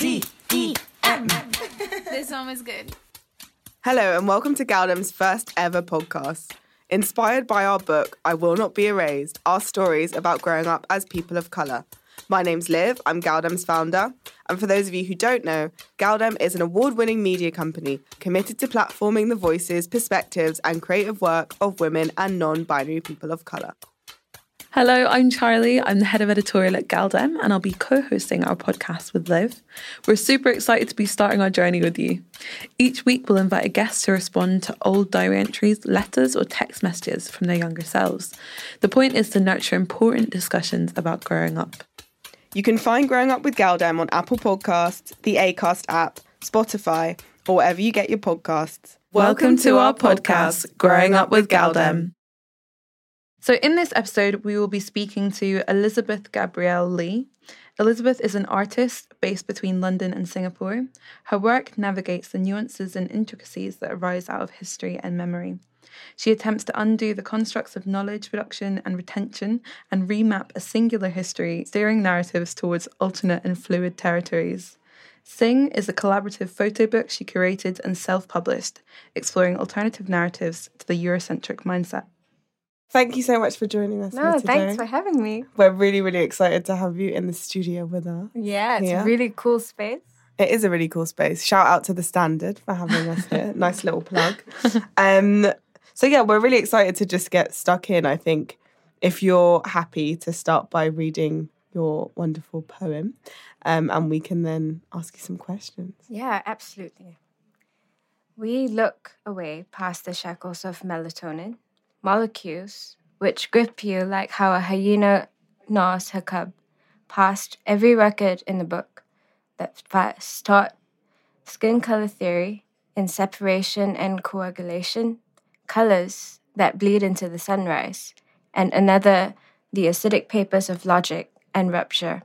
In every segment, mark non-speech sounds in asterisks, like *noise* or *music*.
L D M G A L D E M. *laughs* This song is good. Hello, and welcome to Galdem's first ever podcast. Inspired by our book, I Will Not Be Erased, our stories about growing up as people of colour. My name's Liv, I'm Galdem's founder. And for those of you who don't know, Galdem is an award winning media company committed to platforming the voices, perspectives, and creative work of women and non binary people of colour. Hello, I'm Charlie. I'm the head of editorial at Galdem, and I'll be co hosting our podcast with Liv. We're super excited to be starting our journey with you. Each week, we'll invite a guest to respond to old diary entries, letters, or text messages from their younger selves. The point is to nurture important discussions about growing up. You can find Growing Up with Galdem on Apple Podcasts, the Acast app, Spotify, or wherever you get your podcasts. Welcome to our podcast, Growing Up with Galdem. So, in this episode, we will be speaking to Elizabeth Gabrielle Lee. Elizabeth is an artist based between London and Singapore. Her work navigates the nuances and intricacies that arise out of history and memory. She attempts to undo the constructs of knowledge production and retention and remap a singular history, steering narratives towards alternate and fluid territories. Sing is a collaborative photo book she curated and self published, exploring alternative narratives to the Eurocentric mindset. Thank you so much for joining us. No, here thanks for having me. We're really, really excited to have you in the studio with us. Yeah, it's Yeah. a really cool space. It is a really cool space. Shout out to the Standard for having us here. *laughs* nice little plug. Um, so yeah, we're really excited to just get stuck in. I think if you're happy to start by reading your wonderful poem, um, and we can then ask you some questions. Yeah, absolutely. We look away past the shackles of melatonin, molecules which grip you like how a hyena gnaws her cub, past every record in the book that first taught skin color theory in separation and coagulation, colors that bleed into the sunrise, and another, the acidic papers of logic and rupture.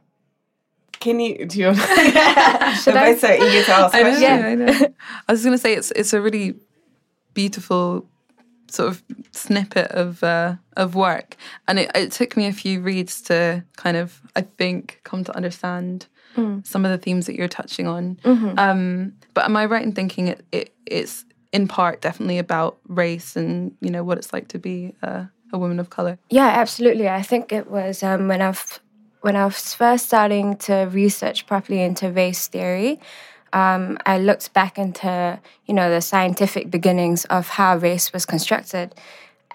Can you? Do you? Want *laughs* *laughs* Should We're I? both so eager to ask I know, questions. I know. I was going to say it's it's a really beautiful sort of snippet of uh, of work, and it, it took me a few reads to kind of, I think, come to understand Mm. some of the themes that you're touching on. Mhm. Um, but am I right in thinking it, it it's in part definitely about race and you know what it's like to be a, a woman of color? Yeah, absolutely. I think it was um, when I've when I was first starting to research properly into race theory. Um, I looked back into you know the scientific beginnings of how race was constructed,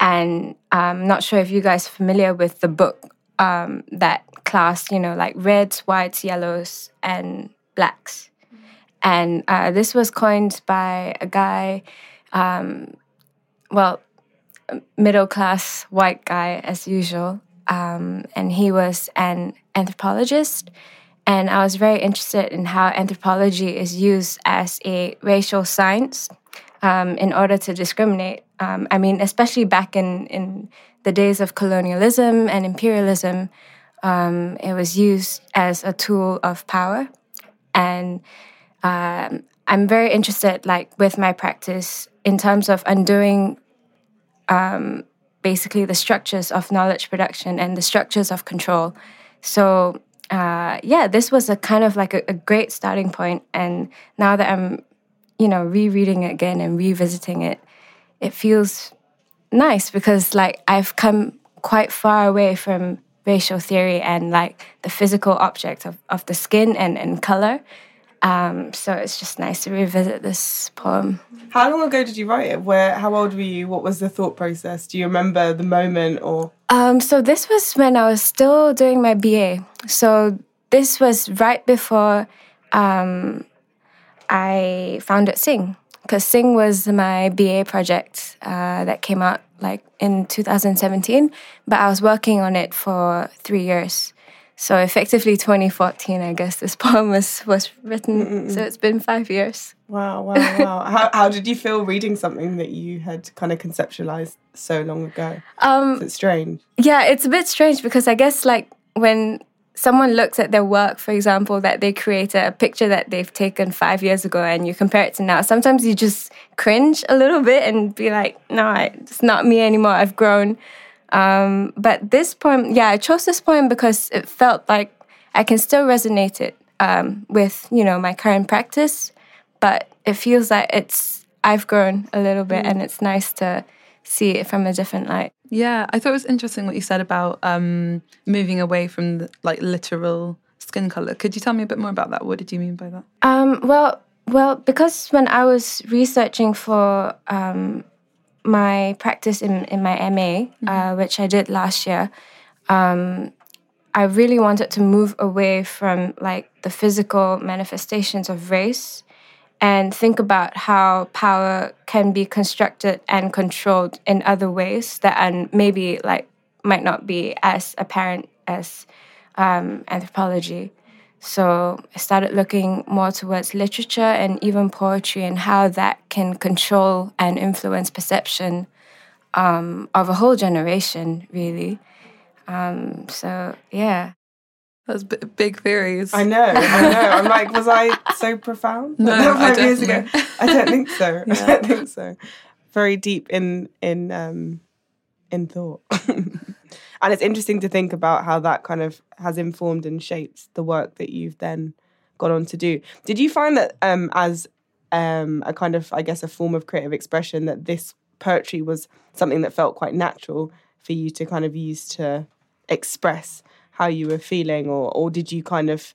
and I'm not sure if you guys are familiar with the book um, that class you know like reds, whites, yellows, and blacks, and uh, this was coined by a guy. Um, well, middle class white guy as usual. Um, and he was an anthropologist. And I was very interested in how anthropology is used as a racial science um, in order to discriminate. Um, I mean, especially back in, in the days of colonialism and imperialism, um, it was used as a tool of power. And um, I'm very interested, like with my practice, in terms of undoing um, basically the structures of knowledge production and the structures of control. So uh, yeah, this was a kind of like a, a great starting point. And now that I'm, you know, rereading it again and revisiting it, it feels nice because like I've come quite far away from racial theory and like the physical object of, of the skin and, and color. Um, so it's just nice to revisit this poem. How long ago did you write it? Where? How old were you? What was the thought process? Do you remember the moment or? Um, so this was when I was still doing my BA. So this was right before um, I founded Sing, because Sing was my BA project uh, that came out like in 2017. But I was working on it for three years. So effectively 2014, I guess this *laughs* poem was was written. So it's been five years. Wow, wow, wow. *laughs* how, how did you feel reading something that you had kind of conceptualized so long ago? Um, Is it strange? Yeah, it's a bit strange because I guess like when someone looks at their work, for example, that they created a picture that they've taken five years ago and you compare it to now, sometimes you just cringe a little bit and be like, no, it's not me anymore. I've grown. Um, but this poem, yeah, I chose this poem because it felt like I can still resonate it um, with, you know, my current practice, but it feels like it's, I've grown a little bit and it's nice to see it from a different light. Yeah, I thought it was interesting what you said about um, moving away from the, like literal skin color. Could you tell me a bit more about that? What did you mean by that? Um, well, well, because when I was researching for um, my practice in, in my MA, uh, which I did last year, um, I really wanted to move away from like the physical manifestations of race and think about how power can be constructed and controlled in other ways that and maybe like might not be as apparent as um, anthropology. So I started looking more towards literature and even poetry and how that can control and influence perception um, of a whole generation, really. Um, so yeah. That's b- big theories. I know, I know. I'm *laughs* like, was I so profound? No, *laughs* I five don't years ago? I don't think so. *laughs* I don't think so. Very deep in in um in thought. And it's interesting to think about how that kind of has informed and shaped the work that you've then gone on to do. Did you find that um as um a kind of I guess a form of creative expression that this poetry was something that felt quite natural for you to kind of use to express how you were feeling or or did you kind of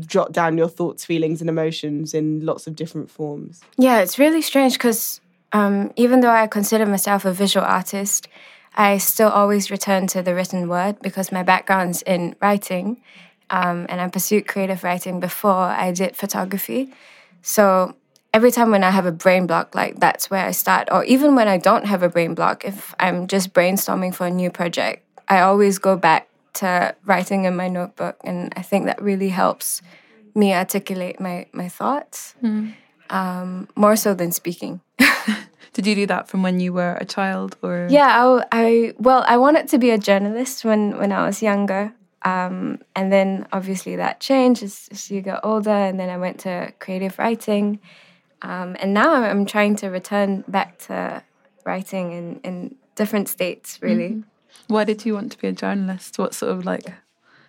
jot down your thoughts, feelings and emotions in lots of different forms? Yeah, it's really strange because um, even though I consider myself a visual artist, I still always return to the written word because my background's in writing um, and I pursued creative writing before I did photography. So every time when I have a brain block, like that's where I start. Or even when I don't have a brain block, if I'm just brainstorming for a new project, I always go back to writing in my notebook. And I think that really helps me articulate my, my thoughts um, more so than speaking. *laughs* Did you do that from when you were a child, or Yeah, I, I well, I wanted to be a journalist when when I was younger, um, and then obviously that changed as, as you get older, and then I went to creative writing, um, and now I'm, I'm trying to return back to writing in, in different states, really. Mm-hmm. Why did you want to be a journalist? What sort of like, do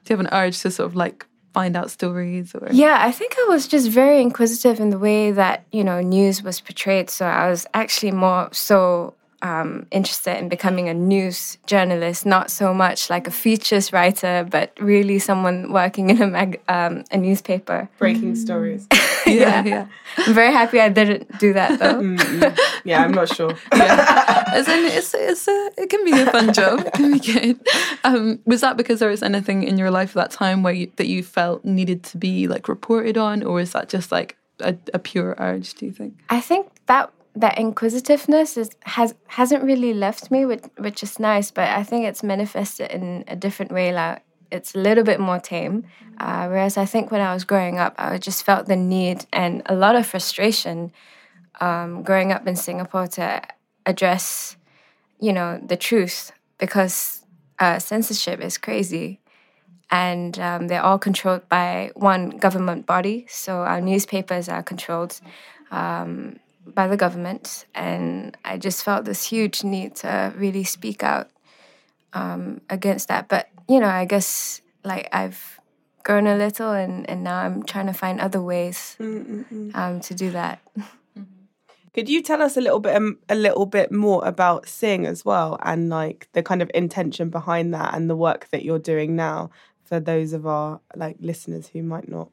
you have an urge to sort of like find out stories or yeah i think i was just very inquisitive in the way that you know news was portrayed. So i was actually more so um, interested in becoming a news journalist, not so much like a features writer, but really someone working in a mag- um, a newspaper. Breaking stories. *laughs* yeah, yeah. I'm very happy I didn't do that though. Mm, yeah, I'm not sure. *laughs* yeah. *laughs* As in, it's, it's a, it can be a fun job. It can be good. Um, was that because there was anything in your life at that time where you, that you felt needed to be like reported on, or is that just like a, a pure urge? Do you think? I think that that inquisitiveness is has hasn't really left me, which which is nice. But I think it's manifested in a different way. Like it's a little bit more tame. Uh, whereas I think when I was growing up, I just felt the need and a lot of frustration um, growing up in Singapore to address, you know, the truth because uh, censorship is crazy. And um, they're all controlled by one government body. So our newspapers are controlled. Um, by the government, and I just felt this huge need to really speak out um, against that. But you know, I guess like I've grown a little, and and now I'm trying to find other ways um, to do that. *laughs* Could you tell us a little bit um, a little bit more about Sing as well, and like the kind of intention behind that, and the work that you're doing now for those of our like listeners who might not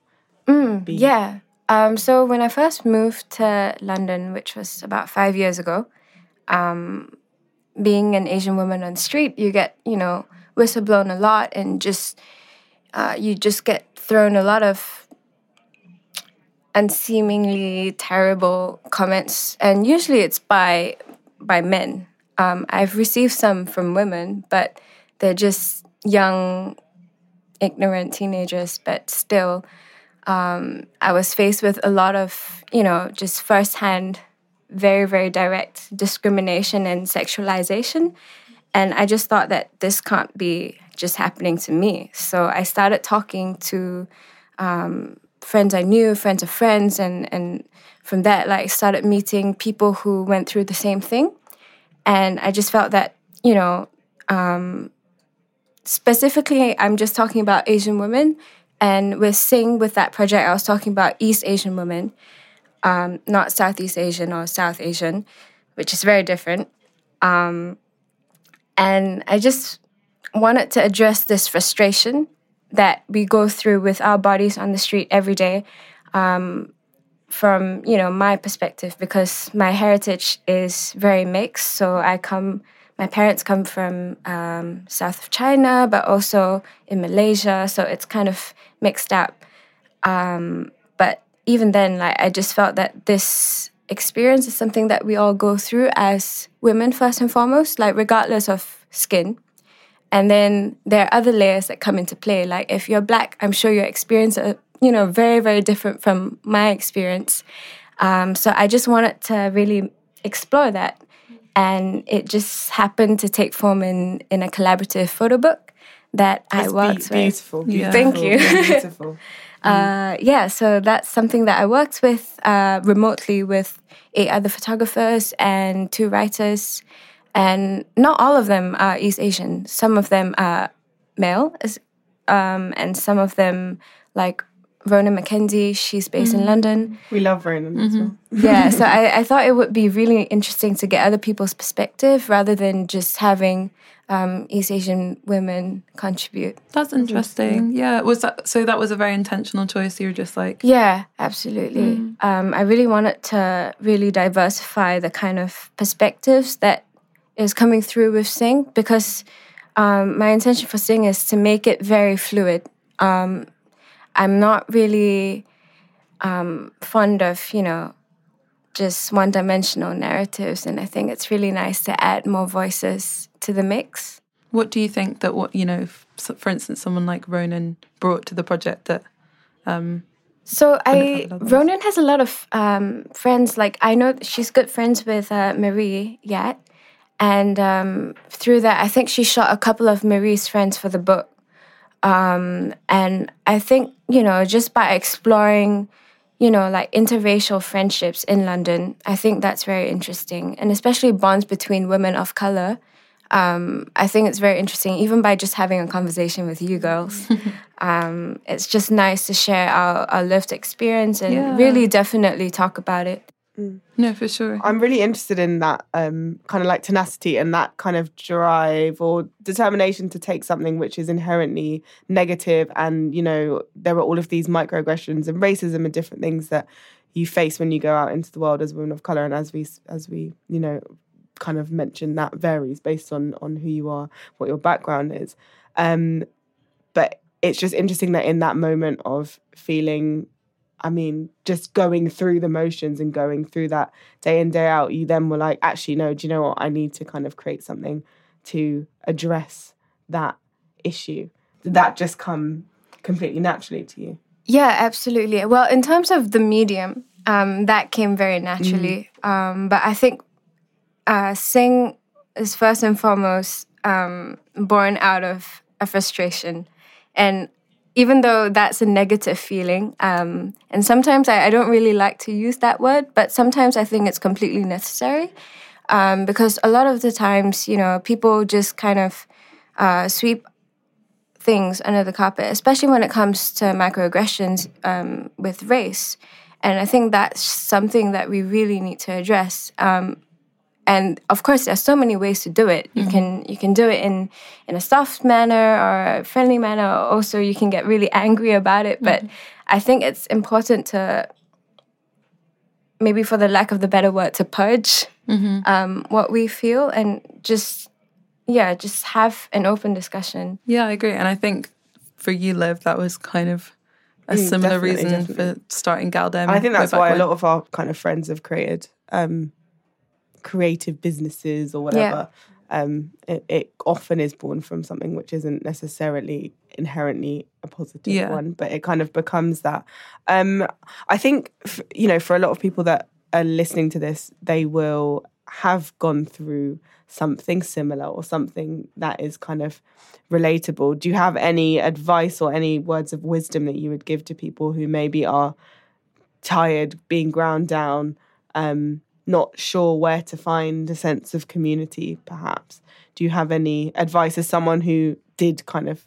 mm, be yeah um, so when I first moved to London, which was about five years ago, um, being an Asian woman on the street, you get you know whistleblown a lot, and just uh, you just get thrown a lot of unseemingly terrible comments, and usually it's by by men. Um, I've received some from women, but they're just young, ignorant teenagers, but still um, I was faced with a lot of, you know, just firsthand, very, very direct discrimination and sexualization. And I just thought that this can't be just happening to me. So I started talking to um, friends I knew, friends of friends, and, and from that, like, started meeting people who went through the same thing. And I just felt that, you know, um, specifically, I'm just talking about Asian women and with Sing, with that project, I was talking about East Asian women, um, not Southeast Asian or South Asian, which is very different. Um, and I just wanted to address this frustration that we go through with our bodies on the street every day. Um, from you know my perspective, because my heritage is very mixed, so I come my parents come from um, south of China, but also in Malaysia, so it's kind of mixed up. Um, but even then, like I just felt that this experience is something that we all go through as women first and foremost, like regardless of skin. And then there are other layers that come into play. Like if you're black, I'm sure your experience are you know very very different from my experience. Um, so I just wanted to really explore that and it just happened to take form in in a collaborative photo book that I worked be- beautiful, with. Beautiful, Thank you. *laughs* Beautiful. uh, yeah, so that's something that I worked with uh, remotely with eight other photographers and two writers, and not all of them are East Asian. Some of them are male, um, and some of them like Ronan McKenzie. She's based mm-hmm. in London. We love Ronan mm-hmm. as well. *laughs* yeah, so I, I, thought it would be really interesting to get other people's perspective rather than just having um, East Asian women contribute. That's interesting. Yeah. was that so? That was a very intentional choice. You were just like, yeah, absolutely. Mm. Um, I really wanted to really diversify the kind of perspectives that is coming through with Sing because um, my intention for Sing is to make it very fluid. Um, I'm not really um, fond of, you know, just one dimensional narratives. And I think it's really nice to add more voices to the mix. What do you think that, what, you know, for instance, someone like Ronan brought to the project that. Um, so I Ronan has a lot of um, friends. Like I know she's good friends with uh, Marie Yat, and um, through that, I think she shot a couple of Marie's friends for the book. Um, and I think, you know, just by exploring you know, like interracial friendships in London. I think that's very interesting, and especially bonds between women of color. Um, I think it's very interesting, even by just having a conversation with you girls. *laughs* um, it's just nice to share our, our lived experience and Yeah. really definitely talk about it. No, for sure. I'm really interested in that um, kind of like tenacity and that kind of drive or determination to take something which is inherently negative and you know there are all of these microaggressions and racism and different things that you face when you go out into the world as a woman of color. And as we as we you know kind of mentioned that varies based on on who you are what your background is. Um but it's just interesting that in that moment of feeling I mean, just going through the motions and going through that day in, day out, you then were like, actually, no, do you know what? I need to kind of create something to address that issue. Did that just come completely naturally to you? Yeah, absolutely. Well, in terms of the medium, um, that came very naturally. Um, but I think uh, Sing is first and foremost um, born out of a frustration. And even though that's a negative feeling, um, and sometimes I, I don't really like to use that word, but sometimes I think it's completely necessary um, because a lot of the times, you know, people just kind of uh, sweep things under the carpet, especially when it comes to microaggressions um, with race. And I think that's something that we really need to address. Um, and of course, there's so many ways to do it. You can you can do it in in a soft manner or a friendly manner. Also, you can get really angry about it. But I think it's important to maybe, for the lack of the better word, to purge um, what we feel and just yeah, just have an open discussion. Yeah, I agree. And I think for you, Liv, that was kind of a Mm, similar definitely, reason definitely. for starting Galdem. I think that's why when. a lot of our kind of friends have created um, creative businesses or whatever. Um, it, it often is born from something which isn't necessarily inherently a positive Yeah. one, but it kind of becomes that. Um, I think, f- you know, for a lot of people that are listening to this, they will have gone through something similar or something that is kind of relatable. Do you have any advice or any words of wisdom that you would give to people who maybe are tired, being ground down, um, not sure where to find a sense of community, perhaps? Do you have any advice as someone who did kind of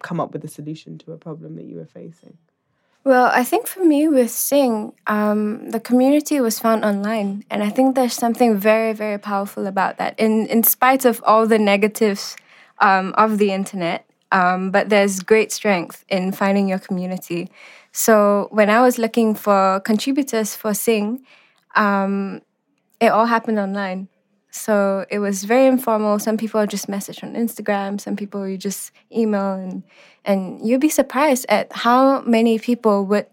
come up with a solution to a problem that you were facing? Well, I think for me with Sing, um, the community was found online, and I think there's something very, very powerful about that. In in spite of all the negatives um, of the internet, um, but there's great strength in finding your community. So when I was looking for contributors for Sing, um, it all happened online. So it was very informal. Some people just message on Instagram. Some people you just email, and and you'd be surprised at how many people would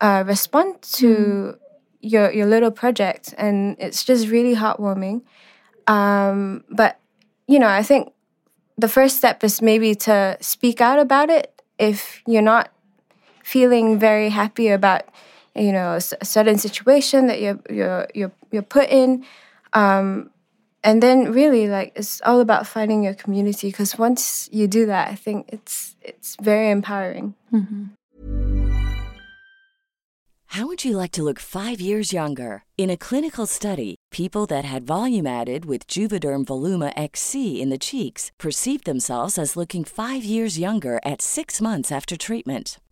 uh, respond to your your little project, and it's just really heartwarming. Um, but you know, I think the first step is maybe to speak out about it if you're not feeling very happy about you know a certain situation that you're you're you're, you're put in um, and then really like it's all about finding your community because once you do that i think it's it's very empowering How would you like to look five years younger? In a clinical study, people that had volume added with Juvederm Voluma XC in the cheeks perceived themselves as looking five years younger at six months after treatment.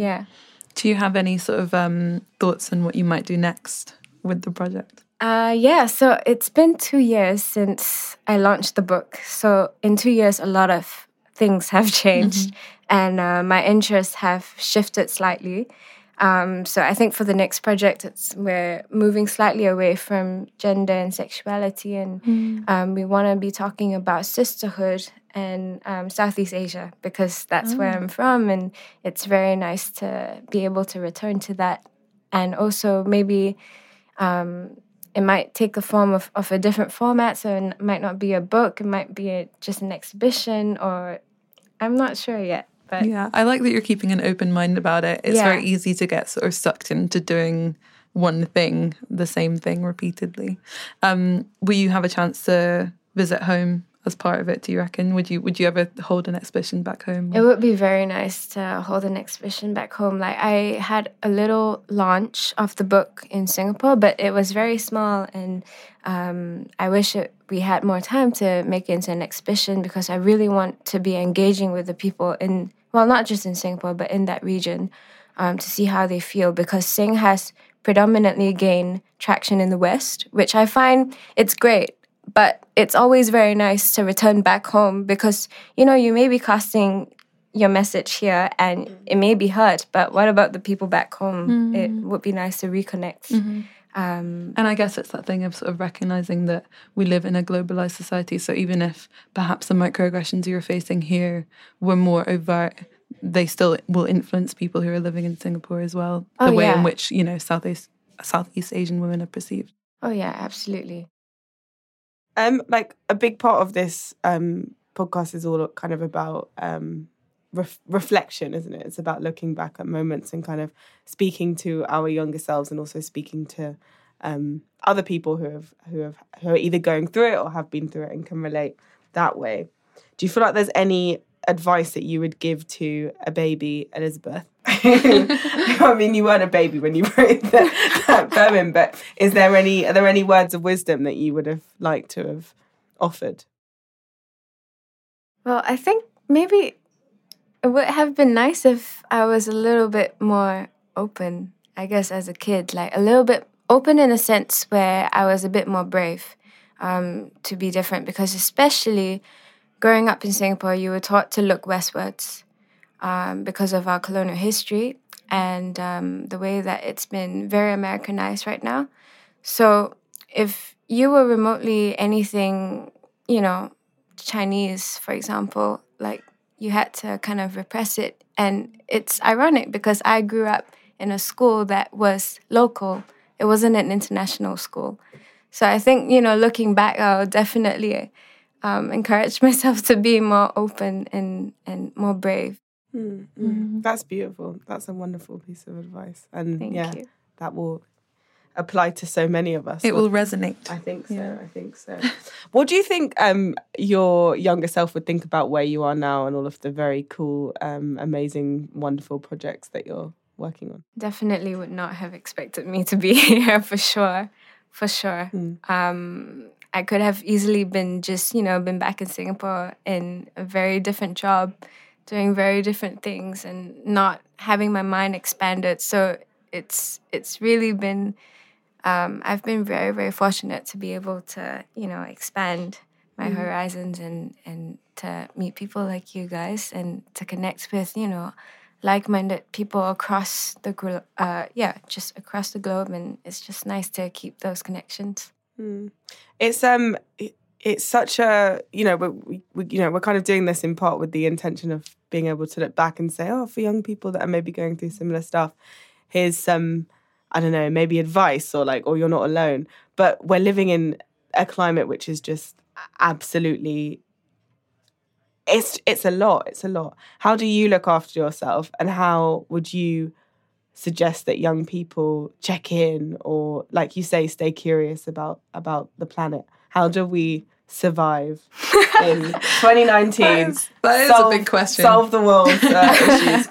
Yeah. Do you have any sort of um, thoughts on what you might do next with the project? Uh, yeah, so it's been two years since I launched the book. So in two years, a lot of things have *laughs* changed, and uh, my interests have shifted slightly. Um, so I think for the next project, it's we're moving slightly away from gender and sexuality, and um, we want to be talking about sisterhood and um, Southeast Asia because that's where I'm from, and it's very nice to be able to return to that, and also maybe um, it might take the form of, of a different format. So it might not be a book, it might be a, just an exhibition, or I'm not sure yet. But Yeah, I like that you're keeping an open mind about it. It's Yeah. very easy to get sort of sucked into doing one thing, the same thing repeatedly. Um, will you have a chance to visit home as part of it? Do you reckon? Would you Would you ever hold an exhibition back home? It would be very nice to hold an exhibition back home. Like I had a little launch of the book in Singapore, but it was very small, and um, I wish it, we had more time to make it into an exhibition because I really want to be engaging with the people in well, not just in Singapore, but in that region, um, to see how they feel. Because Sing has predominantly gained traction in the West, which I find it's great but it's always very nice to return back home because you know you may be casting your message here and it may be heard but what about the people back home? It would be nice to reconnect um, And I guess it's that thing of sort of recognizing that we live in a globalized society. So even if perhaps the microaggressions you're facing here were more overt, they still will influence people who are living in Singapore as well. The Oh, way in which you know Southeast Southeast Asian women are perceived. oh yeah absolutely Um, like a big part of this um podcast is all kind of about um ref- reflection, isn't it? It's about looking back at moments and kind of speaking to our younger selves and also speaking to um other people who have who have who are either going through it or have been through it and can relate that way. Do you feel like there's any advice that you would give to a baby Elizabeth? *laughs* I mean, you weren't a baby when you *laughs* wrote that, that poem, but is there any are there any words of wisdom that you would have liked to have offered? well i think maybe it would have been nice if i was a little bit more open i guess as a kid like a little bit open in a sense where i was a bit more brave um, to be different because especially growing up in singapore you were taught to look westwards um, because of our colonial history and um, the way that it's been very Americanized right now. So if you were remotely anything, you know, Chinese, for example, like you had to kind of repress it. And it's ironic because I grew up in a school that was local, it wasn't an international school. So I think, you know, looking back, I'll definitely um, encourage *laughs* myself to be more open and, and more brave. Hmm, hmm. Mm-hmm. That's beautiful. That's a wonderful piece of advice, and Thank yeah, you. that will apply to so many of us. It will resonate. I think so. I think so. *laughs* what do you think um, your younger self would think about where you are now and all of the very cool, um, amazing, wonderful projects that you're working on? definitely would not have expected me to be *laughs* here for sure for sure um i could have easily been just you know been back in singapore in a very different job doing very different things and not having my mind expanded. So it's it's really been um, I've been very very fortunate to be able to you know expand my Mm-hmm. horizons and and to meet people like you guys and to connect with you know like-minded people across the glo- uh yeah just across the globe and it's just nice to keep those connections. It's um, it- it's such a you know we, we you know we're kind of doing this in part with the intention of being able to look back and say, oh, for young people that are maybe going through similar stuff, here's some I don't know maybe advice or like or you're not alone. But we're living in a climate which is just absolutely it's it's a lot it's a lot how do you look after yourself and how would you suggest that young people check in or like you say stay curious about about the planet how do we survive *laughs* in 2019 That is- that is a big question. solve the world's uh, *laughs* issues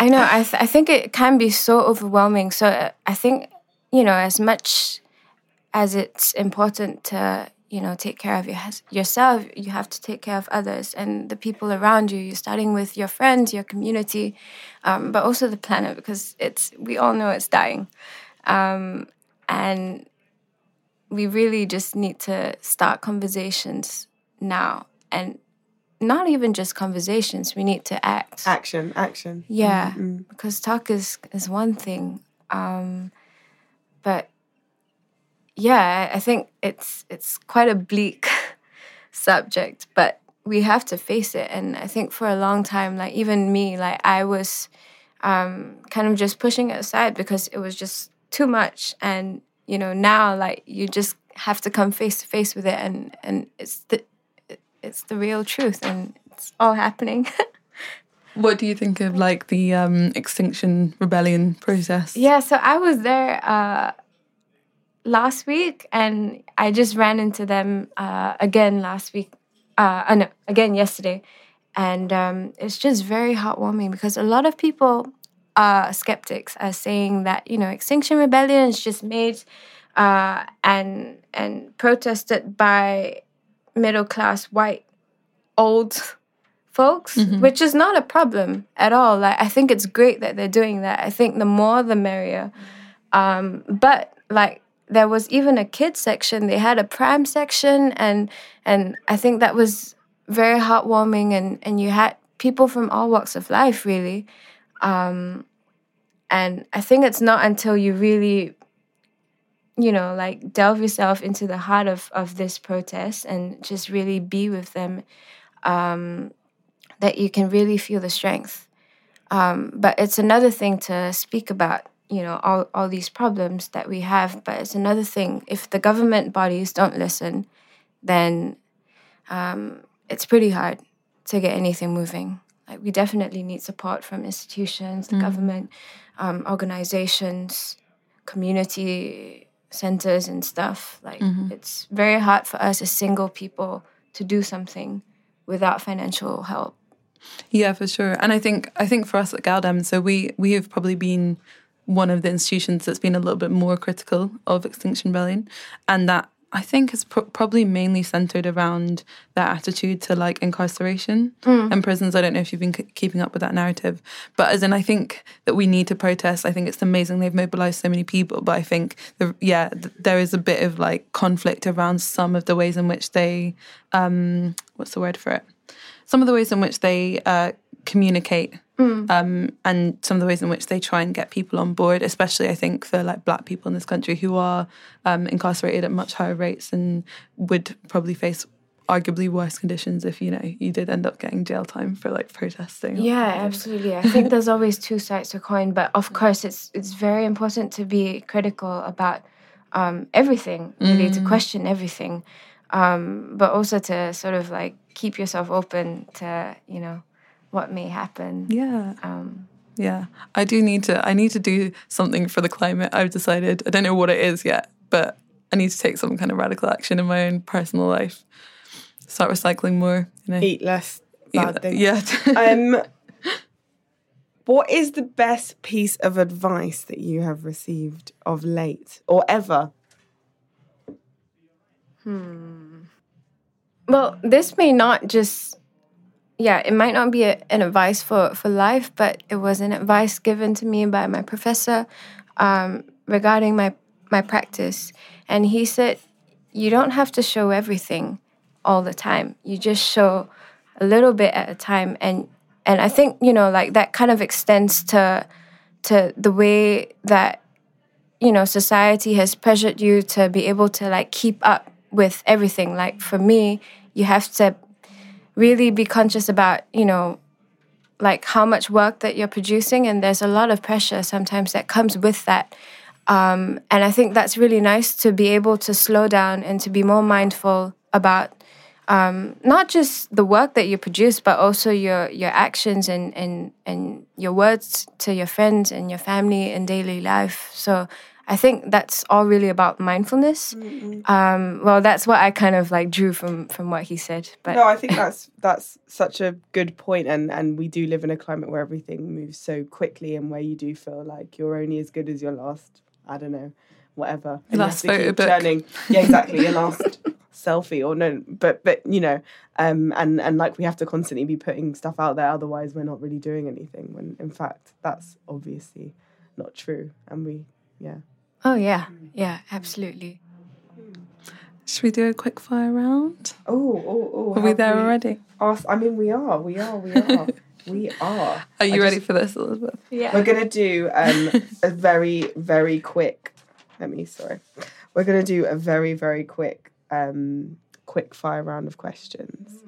I know. I th- I think it can be so overwhelming. So I think you know as much as it's important to you know take care of your, yourself, you have to take care of others and the people around you. You're starting with your friends, your community, um, but also the planet because it's we all know it's dying, um, and we really just need to start conversations now and not even just conversations. We need to act. action action Yeah, because talk is is one thing, um, but yeah, I- I think it's it's quite a bleak *laughs* subject, but we have to face it. And I think for a long time, like even me, like I was um, kind of just pushing it aside because it was just too much. And you know, now like you just have to come face to face with it, and and it's the it's the real truth, and it's all happening. *laughs* What do you think of like the um, Extinction Rebellion process? Yeah, so I was there uh, last week, and I just ran into them uh, again last week. Uh, uh, no, again yesterday, and um, it's just very heartwarming because a lot of people are skeptics are saying that you know Extinction Rebellion is just made uh, and and protested by middle class white old folks, which is not a problem at all. Like I think it's great that they're doing that. I think the more the merrier. Um, but like there was even a kids section. They had a pram section, and and I think that was very heartwarming. And and you had people from all walks of life, really. Um, and I think it's not until you really you know like delve yourself into the heart of of this protest and just really be with them um, that you can really feel the strength. Um, but it's another thing to speak about, you know, all, all these problems that we have. But it's another thing if the government bodies don't listen, then um, it's pretty hard to get anything moving. Like we definitely need support from institutions, the government, um, organizations, community centers, and stuff. Like mm-hmm. it's very hard for us as single people to do something without financial help. Yeah, for sure. And I think I think for us at Galdem, so we we have probably been one of the institutions that's been a little bit more critical of Extinction Rebellion, and that I think is pro- probably mainly centered around their attitude to like incarceration and prisons. I don't know if you've been c- keeping up with that narrative, but as in, I think that we need to protest. I think it's amazing they've mobilized so many people, but I think the, yeah, th- there is a bit of like conflict around some of the ways in which they, um, what's the word for it? Some of the ways in which they uh, communicate um, and some of the ways in which they try and get people on board, especially I think for like black people in this country who are um, incarcerated at much higher rates and would probably face arguably worse conditions if you know you did end up getting jail time for like protesting. Yeah, absolutely. I *laughs* think there's always two sides to a coin, but of course, it's it's very important to be critical about um, everything, really, to question everything, um, but also to sort of like keep yourself open to you know what may happen. Yeah. Um, Yeah. I do need to I need to do something for the climate. I've decided. I don't know what it is yet, but I need to take some kind of radical action in my own personal life. Start recycling more, you know. eat less bad things Yeah. *laughs* um what is the best piece of advice that you have received of late or ever Hmm. well, this may not just yeah, it might not be a, an advice for, for life, but it was an advice given to me by my professor um, regarding my, my practice. And he said, you don't have to show everything all the time. You just show a little bit at a time. And, and I think, you know, like that kind of extends to, to the way that, you know, society has pressured you to be able to like keep up with everything. Like for me, you have to really be conscious about, you know, like how much work that you're producing. And there's a lot of pressure sometimes that comes with that. Um, and I think that's really nice to be able to slow down and to be more mindful about um, not just the work that you produce, but also your your actions and, and and your words to your friends and your family in daily life. So I think that's all really about mindfulness. Mm-hmm. Um, well, that's what I kind of like drew from from what he said. But no, I think that's that's such a good point, and and we do live in a climate where everything moves so quickly, and where you do feel like you're only as good as your last, I don't know, whatever. And last photo book. Turning. Yeah, exactly. your last *laughs* selfie or no, but but you know, um, and and like we have to constantly be putting stuff out there, otherwise we're not really doing anything. When in fact that's obviously not true, and we yeah. Oh yeah, yeah, absolutely. Should we do a quick fire round? Oh, oh, oh. Are we there we already? Asked, I mean, we are, we are, we are. *laughs* we are. Are you I ready just, for this, Elizabeth? Yeah. We're going to do um, *laughs* a very, very quick. Let me, sorry. We're going to do a very, very quick, um, quick fire round of questions.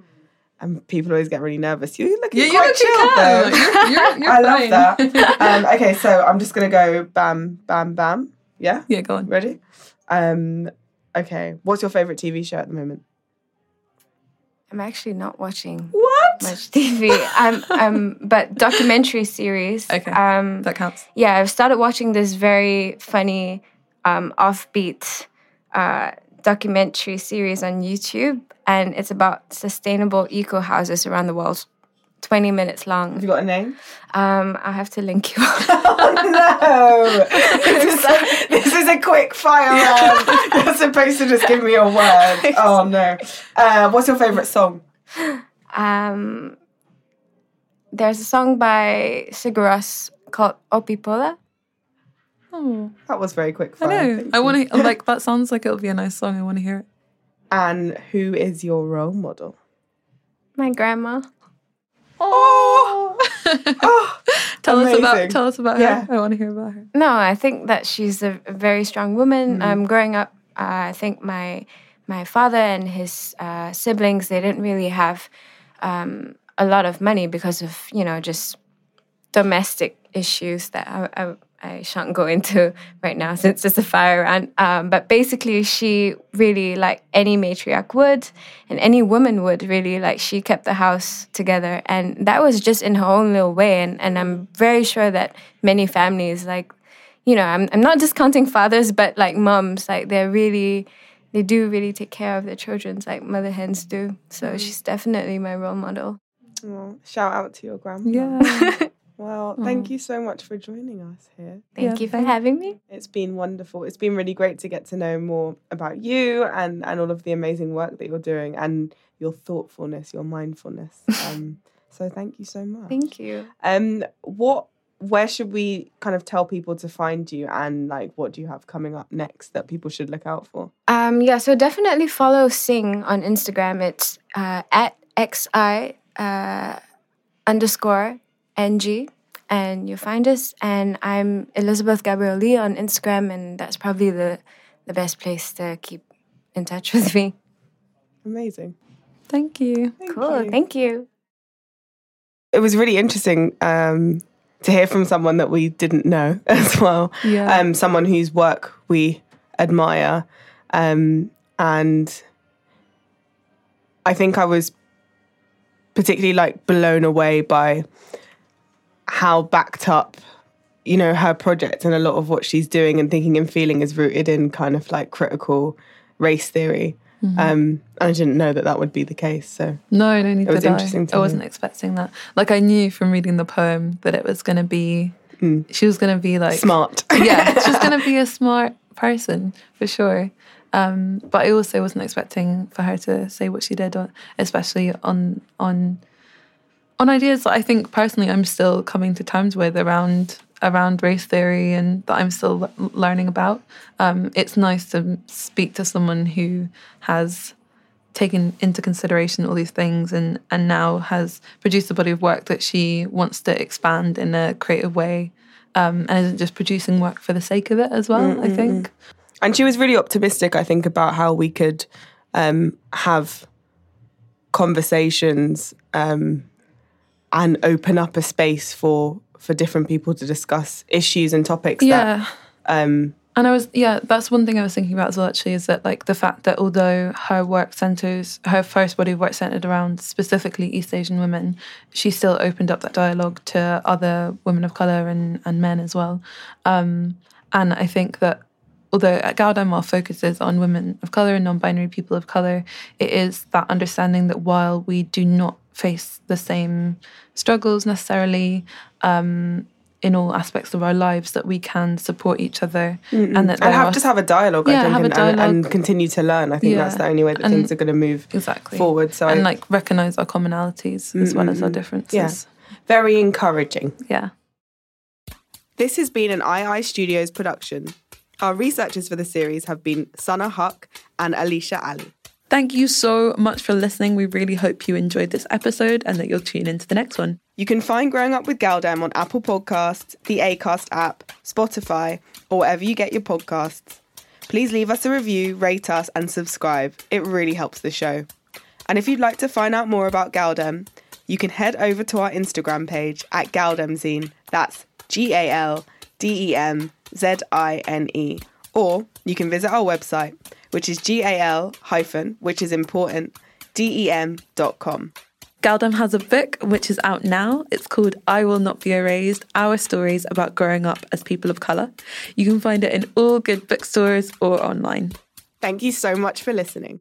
And people always get really nervous. You're looking yeah, quite chilled, though. You're, you're, you're *laughs* I fine. love that. Um, okay, so I'm just going to go bam, bam, bam. Yeah? Yeah, go on. Ready? Um, okay. What's your favourite TV show at the moment? I'm actually not watching what much TV. I'm, um, but documentary series. Okay, um, that counts. Yeah, I've started watching this very funny, um, offbeat uh, documentary series on YouTube, and it's about sustainable eco houses around the world. 20 minutes long. Have you got a name? Um, I'll have to link you *laughs* oh no! *laughs* this, is a, this is a quick fire round. You're supposed to just give me a word. Oh no. Uh, what's your favourite song? Um, there's a song by Sigur called Hoppípolla. Oh, that was very quick fire. I know. I want to like that. Sounds like it'll be a nice song. I want to hear it. And who is your role model? My grandma. Oh, oh tell amazing. us about tell us about yeah. her. I want to hear about her. No, I think that she's a, very strong woman. Mm. Um, growing up, uh, I think my my father and his uh, siblings they didn't really have um, a lot of money because of you know just domestic issues that I, I, I shan't go into *laughs* right now since it's a fire round. Um, but basically, she really, like any matriarch would, and any woman would, really, like she kept the house together. And that was just in her own little way. And, and I'm very sure that many families, like, you know, I'm, I'm not discounting fathers, but like moms, like they're really, they do really take care of their children, like mother hens do. So mm. she's definitely my role model. Oh, shout out to your grandma. Yeah. *laughs* Well, thank you so much for joining us here. Thank yeah, you for having me. It's been wonderful. It's been really great to get to know more about you and, and all of the amazing work that you're doing and your thoughtfulness, your mindfulness. *laughs* Um, so thank you so much. Thank you. Um, what where should we kind of tell people to find you and like what do you have coming up next that people should look out for? Um, yeah, so definitely follow Sing on Instagram. It's uh, at xi uh, underscore NG, and you'll find us. And I'm Elizabeth Gabrielle Lee on Instagram, and that's probably the, the best place to keep in touch with me. Amazing. Thank you. Thank cool. You. Thank you. It was really interesting um, to hear from someone that we didn't know *laughs* as well. Yeah. Um, someone whose work we admire. Um, and I think I was particularly like blown away by how backed up you know her project and a lot of what she's doing and thinking and feeling is rooted in kind of like critical race theory mm-hmm. um, I didn't know that that would be the case. So no, no, it was interesting. I. I wasn't expecting that. Like I knew from reading the poem that it was going to be. Mm. She was going to be like smart. yeah, she's *laughs* going to be a smart person for sure. Um, but I also wasn't expecting for her to say what she did, on, especially on on on ideas that I think personally I'm still coming to terms with around around race theory and that I'm still learning about. Um, it's nice to speak to someone who has taken into consideration all these things and and now has produced a body of work that she wants to expand in a creative way um, and isn't just producing work for the sake of it as well. Mm-hmm. I think. And she was really optimistic. I think about how we could um, have conversations um, and open up a space for for different people to discuss issues and topics. Yeah. That, um, and I was, yeah, that's one thing I was thinking about as well, actually, is that like the fact that although her work centers, her first body of work centered around specifically East Asian women, she still opened up that dialogue to other women of color and, and men as well. Um, and I think that although at Galdem our focus on women of color and non binary people of color, it is that understanding that while we do not face the same struggles necessarily, um, in all aspects of our lives that we can support each other mm and that and have, just have a dialogue yeah, I think have and, a dialogue. And, and continue to learn. I think yeah. that's the only way that and things are going to move exactly. forward so and I, like recognize our commonalities mm as well as our differences. Yeah. Very encouraging. Yeah. This has been an II Studios production. Our researchers for the series have been Sana Huck and Alicia Ali Thank you so much for listening. We really hope you enjoyed this episode and that you'll tune into the next one. You can find Growing Up with Galdem on Apple Podcasts, the Acast app, Spotify, or wherever you get your podcasts. Please leave us a review, rate us, and subscribe. It really helps the show. And if you'd like to find out more about Galdem, you can head over to our Instagram page at Galdemzine. That's G A L D E M Z I N E. Or you can visit our website which is G-A-L hyphen, which is important, D-E-M.com. Galdem has a book which is out now. It's called I Will Not Be Erased Our Stories About Growing Up as People of Colour. You can find it in all good bookstores or online. Thank you so much for listening.